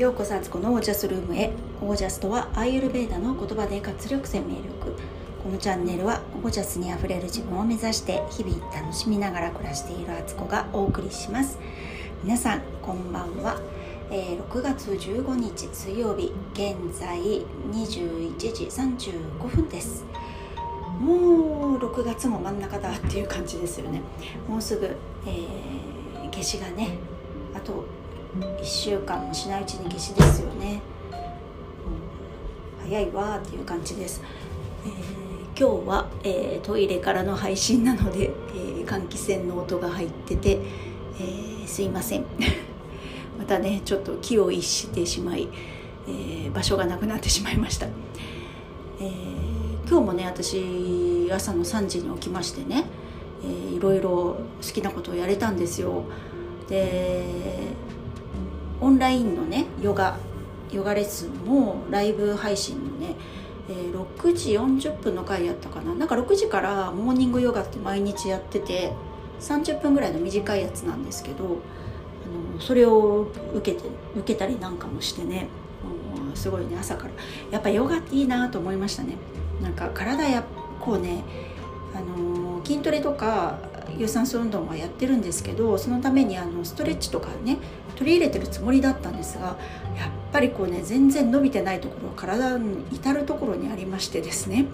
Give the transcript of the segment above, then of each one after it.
ようこそあつこのオージャスルームへ。オージャスとはアーユルベーダの言葉で活力生命力。このチャンネルはオージャスにあふれる自分を目指して日々楽しみながら暮らしているあつこがお送りします。皆さんこんばんは、えー、6月15日水曜日現在21時35分です。もう6月も真ん中だっていう感じですよね。もうすぐ、えー、夏至がねあと1週間もしないうちに夏至ですよね、うん、早いわっていう感じです、えー、今日は、えー、トイレからの配信なので、えー、換気扇の音が入ってて、えすいません。またねちょっと気を逸してしまい、え場所がなくなってしまいました、え今日もね私朝の3時に起きましてね、えー、いろいろ好きなことをやれたんですよ。でオンラインのねヨガヨガレッスンもライブ配信のね、えー、6時40分の回やったかな。なんか6時からモーニングヨガって毎日やってて30分ぐらいの短いやつなんですけどあのそれを受けて受けたりなんかもしてねすごいね朝から。やっぱヨガっていいなと思いましたね。なんか体やこうねあの筋トレとか有酸素運動はやってるんですけどそのためにあのストレッチとかね取り入れてるつもりだったんですがやっぱりこうね全然伸びてないところ体の至る所にありましてですね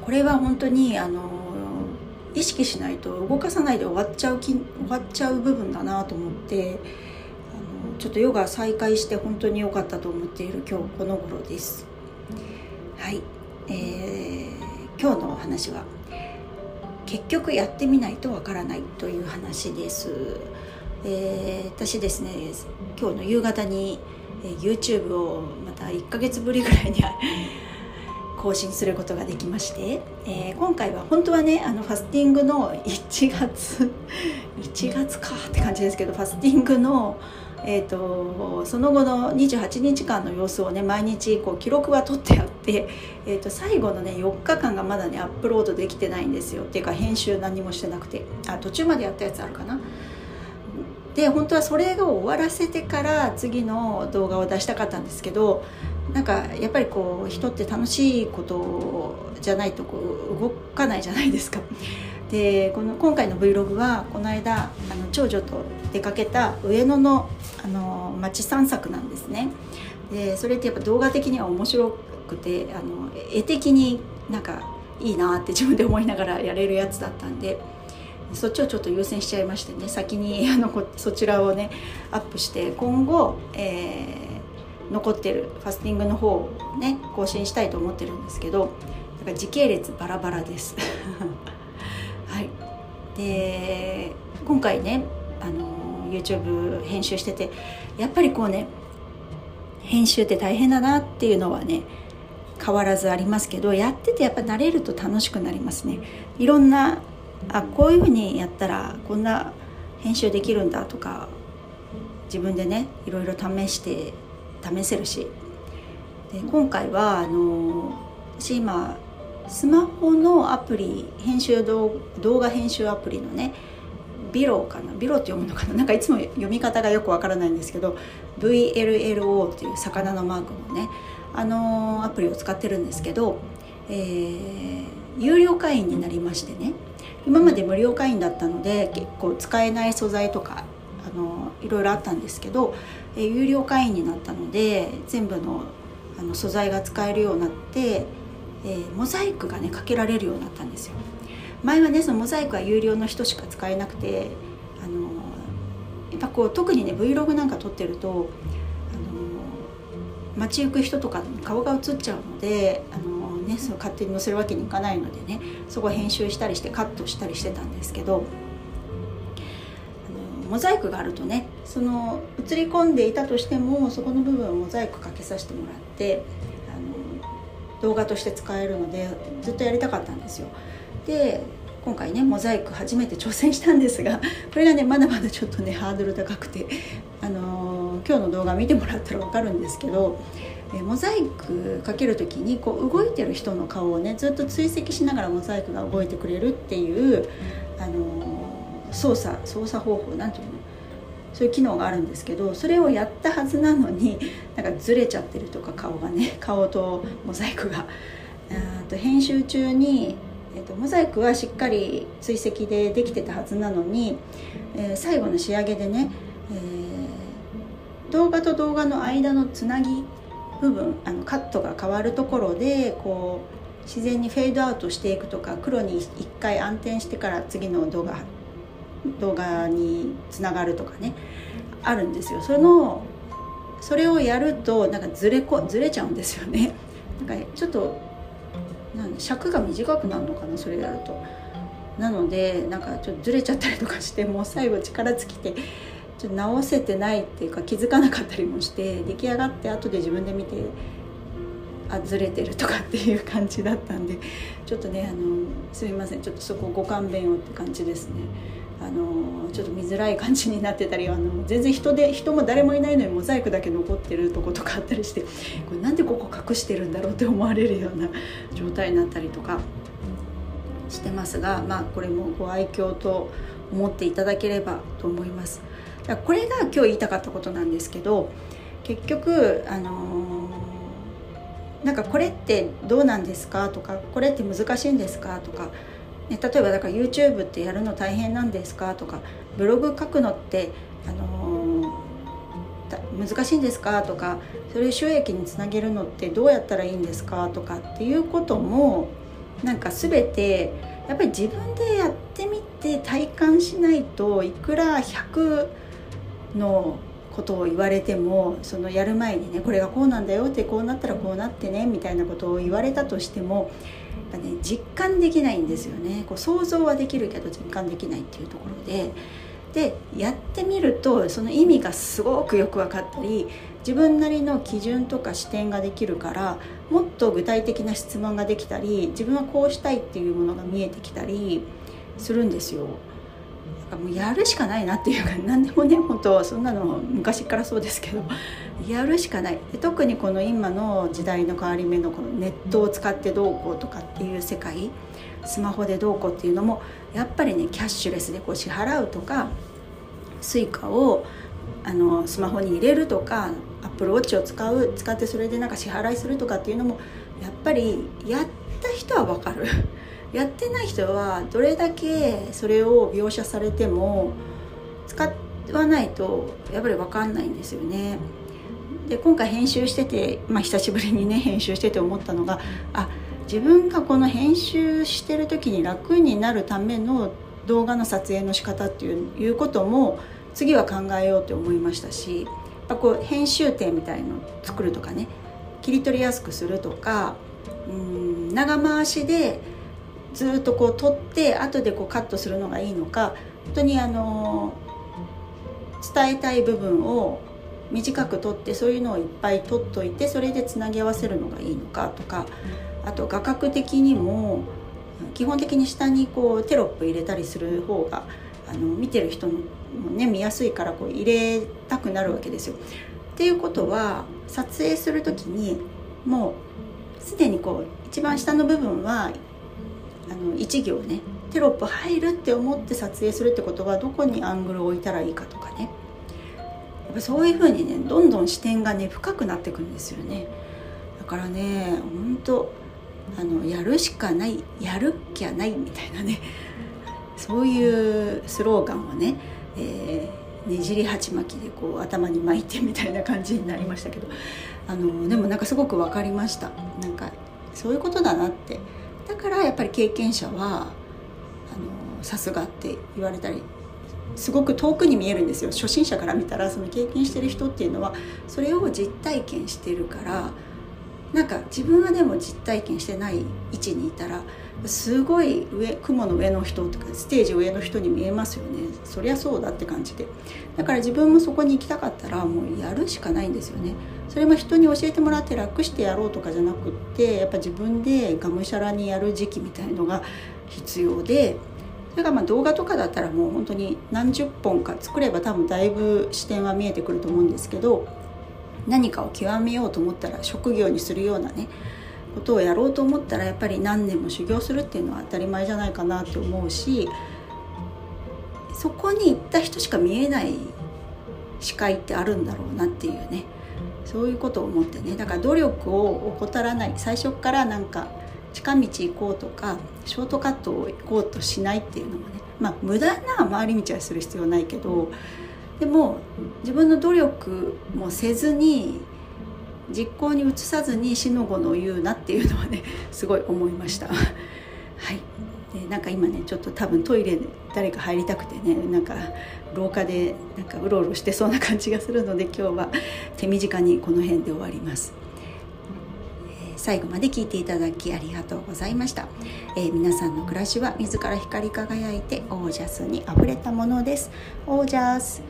これは本当にあの意識しないと動かさないで終わっちゃう終わっちゃう部分だなと思ってあのちょっとヨガ再開して本当に良かったと思っている今日この頃です。はい、えー、今日のお話は結局やってみないとわからないという話です、えー、私ですね今日の夕方に、YouTube をまた1ヶ月ぶりぐらいに 更新することができまして、えー、今回は本当はねあのファスティングの1月1月かって感じですけどファスティングのえーと、その後の28日間の様子をね毎日こう記録は取ってあって、えーと、最後のね4日間がまだねアップロードできてないんですよ。っていうか編集何もしてなくて。あ途中までやったやつあるかな。で本当はそれが終わらせてから次の動画を出したかったんですけどなんかやっぱりこう人って楽しいことじゃないとこう動かないじゃないですか。でこの今回の Vlog はこの間あの長女と出かけた上野のあの街散策なんですね。でそれってやっぱ動画的には面白くてあの絵的になんかいいなって自分で思いながらやれるやつだったんでそっちをちょっと優先しちゃいましてね。先にあのそちらをねアップして今後、えー、残ってるファスティングの方をね更新したいと思ってるんですけどだから時系列バラバラです。はい。で今回ねあの YouTube 編集しててやっぱりこうね編集って大変だなっていうのはね変わらずありますけどやっててやっぱ慣れると楽しくなりますね。いろんなあこういうふうにやったらこんな編集できるんだとか自分でねいろいろ試して試せるし。で今回はあの私今スマホのアプリ編集動画編集アプリのねビロかな？ビロって読むのかな？なんかいつも読み方がよくわからないんですけど VLLO っていう魚のマークのねあのー、アプリを使ってるんですけど、えー、有料会員になりましてね。今まで無料会員だったので結構使えない素材とかあのいろいろあったんですけど、えー、有料会員になったので全部のあの素材が使えるようになって、えー、モザイクがねかけられるようになったんですよ。前はねそのモザイクは有料の人しか使えなくてあのやっぱこう特にね Vlog なんか撮ってるとあの街行く人とか顔が映っちゃうのであの、ね、その勝手に載せるわけにいかないのでねそこ編集したりしてカットしたりしてたんですけどモザイクがあるとねその映り込んでいたとしてもそこの部分をモザイクかけさせてもらってあの動画として使えるのでずっとやりたかったんですよ。で今回ねモザイク初めて挑戦したんですが これがねまだまだちょっとねハードル高くて、あのー、今日の動画見てもらったら分かるんですけどえモザイクかける時にこう動いてる人の顔をねずっと追跡しながらモザイクが動いてくれるっていう、あのー、操作操作方法なんていうの？そういう機能があるんですけどそれをやったはずなのになんかずれちゃってるとか顔がね顔とモザイクが。と編集中に、えーと、モザイクはしっかり追跡でできてたはずなのに、えー、最後の仕上げでね、えー、動画と動画の間のつなぎ部分あのカットが変わるところでこう自然にフェードアウトしていくとか黒に1回暗転してから次の動画動画につながるとかねあるんですよ。そのそれをやるとなんかずれこずれちゃうんですよね。なんかちょっとなん尺が短くなるのかなそれやるとなのでなんかちょっとずれちゃったりとかして もう最後力尽きてちょっと直せてないっていうか気づかなかったりもして出来上がって後で自分で見てあずれてるとかっていう感じだったんでちょっとねあのすみませんちょっとそこご勘弁をって感じですね。あのちょっと見づらい感じになってたりあの全然人で人も誰もいないのにモザイクだけ残ってるとことかあったりしてこれなんでここ隠してるんだろうって思われるような状態になったりとかしてますが、まあ、これもご愛嬌と思っていただければと思います。これが今日言いたかったことなんですけど結局あのー、なんかこれってどうなんですかとかこれって難しいんですかとかね、例えばだから YouTube ってやるの大変なんですかとかブログ書くのって、あのー、難しいんですかとかそれ収益につなげるのってどうやったらいいんですかとかっていうこともなんか全てやっぱり自分でやってみて体感しないといくら100のことを言われてもそのやる前にねこれがこうなんだよってこうなったらこうなってねみたいなことを言われたとしてもぱね実感できないんですよねこう想像はできるけど実感できないっていうところででやってみるとその意味がすごくよく分かったり自分なりの基準とか視点ができるからもっと具体的な質問ができたり自分はこうしたいっていうものが見えてきたりするんですよ。かもうやるしかないなっていうか 何でもね本当そんなの昔からそうですけど やるしかないで特にこの今の時代の変わり目のこのネットを使ってどうこうとかっていう世界スマホでどうこうっていうのもやっぱりねキャッシュレスでこう支払うとか Suica をあのスマホに入れるとか Apple Watch を使う使ってそれでなんか支払いするとかっていうのもやっぱりやった人は分かる。やってない人はどれだけそれを描写されても使わないとやっぱり分かんないんですよね。で今回編集してて、まあ、久しぶりにね編集してて思ったのがあ自分がこの編集してる時に楽になるための動画の撮影の仕方っていうことも次は考えようって思いましたしこう編集点みたいのを作るとかね切り取りやすくするとかうん長回しでずっとこう撮って後でこうカットするのがいいのか本当にあの伝えたい部分を短く撮ってそういうのをいっぱい撮っといてそれでつなぎ合わせるのがいいのかとかあと画角的にも基本的に下にこうテロップ入れたりする方があの見てる人もね見やすいからこう入れたくなるわけですよ。っていうことは撮影する時にもうすでにこう一番下の部分はあの1行ねテロップ入るって思って撮影するってことはどこにアングルを置いたらいいかとかね。やっぱそういう風にねどんどん視点がね深くなってくんですよね。だからね本当あのやるしかないやるっきゃないみたいなね。そういうスローガンをね、えー、ねじり鉢巻きでこう頭に巻いてみたいな感じになりましたけど。あのでもなんかすごく分かりました。なんかそういうことだなってだからやっぱり経験者はあのさすがって言われたりすごく遠くに見えるんですよ。初心者から見たらその経験してる人っていうのはそれを実体験してるからなんか自分はでも実体験してない位置にいたらすごい上雲の上の人とかステージ上の人に見えますよね。そりゃそうだって感じで。だから自分もそこに行きたかったらもうやるしかないんですよね。それも人に教えてもらって楽してやろうとかじゃなくってやっぱ自分でがむしゃらにやる時期みたいのが必要でそれからまあ動画とかだったらもう本当に何十本か作れば多分だいぶ視点は見えてくると思うんですけど何かを極めようと思ったら職業にするようなねことをやろうと思ったらやっぱり何年も修行するっていうのは当たり前じゃないかなって思うしそこに行った人しか見えない視界ってあるんだろうなっていうねそういうことを思ってね。だから努力を怠らない。最初からなんか近道行こうとかショートカットを行こうとしないっていうのもねまあ無駄な回り道はする必要ないけどでも自分の努力もせずに実行に移さずに死の子の言うなっていうのはね すごい思いました。はいでなんか今ねちょっと多分トイレで誰か入りたくてねなんか廊下でなんかうろうろしてそうな感じがするので今日は手短にこの辺で終わります。最後まで聞いていただきありがとうございました、えー、皆さんの暮らしは自ら光り輝いてオージャスにあふれたものですオージャス、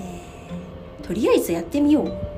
えー、とりあえずやってみよう。